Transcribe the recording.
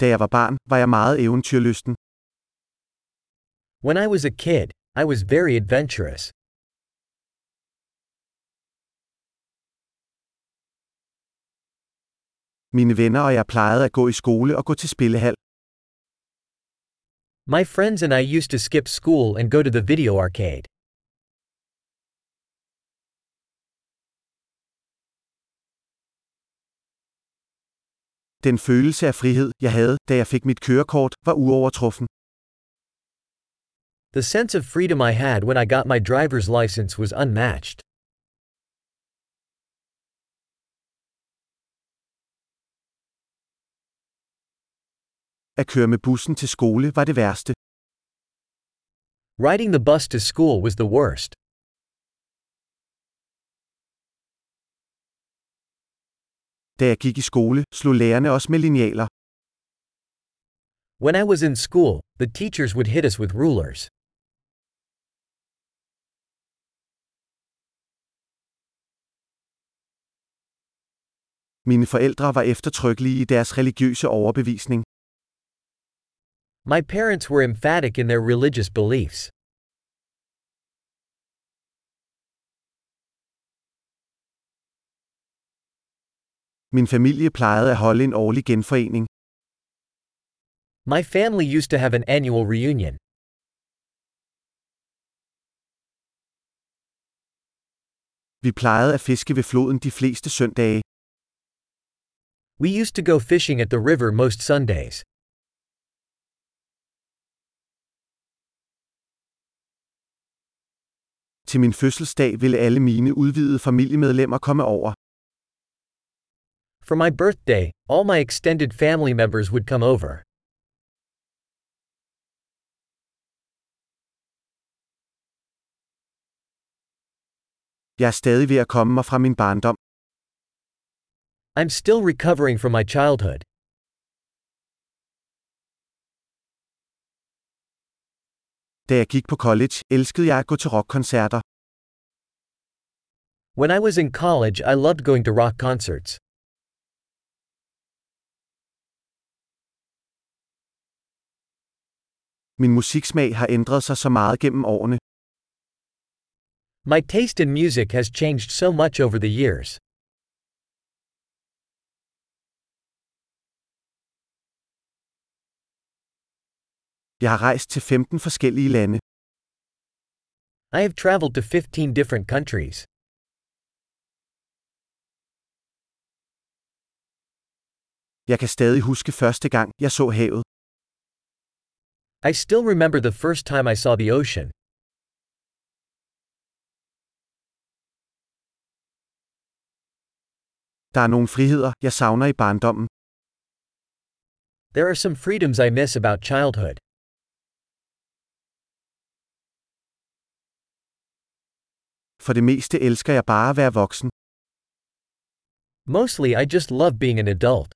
Da jeg var barn, var jeg meget eventyrlysten. When I was a kid, I was very adventurous. Mine venner og jeg plejede at gå i skole og gå til spillehal. My friends and I used to skip school and go to the video arcade. Den følelse af frihed, jeg havde, da jeg fik mit kørekort, var uovertruffen. The sense of freedom I had when I got my driver's license was unmatched. At køre med bussen til skole var det værste. Riding the bus to school was the worst. Da jeg gik i skole, slog lærerne os med linealer. When I was in school, the teachers would hit us with rulers. Mine forældre var eftertrykkelige i deres religiøse overbevisning. My parents were emphatic in their religious beliefs. Min familie plejede at holde en årlig genforening. My family used to have an annual reunion. Vi plejede at fiske ved floden de fleste søndage. We used to go fishing at the river most Sundays. Til min fødselsdag ville alle mine udvidede familiemedlemmer komme over. For my birthday, all my extended family members would come over. Jeg er stadig ved at komme mig fra min barndom. I'm still recovering from my childhood. Da jeg gik på college, elskede jeg at gå til rockkoncerter. When I was in college, I loved going to rock concerts. Min musiksmag har ændret sig så meget gennem årene. My taste in music has changed so much over the years. Jeg har rejst til 15 forskellige lande. I have traveled to 15 different countries. Jeg kan stadig huske første gang, jeg så havet. I still remember the first time I saw the ocean. Der er nogle friheder, jeg savner i barndommen. There are some freedoms I miss about childhood. For det meste elsker jeg bare at være voksen. Mostly, I just love being an adult.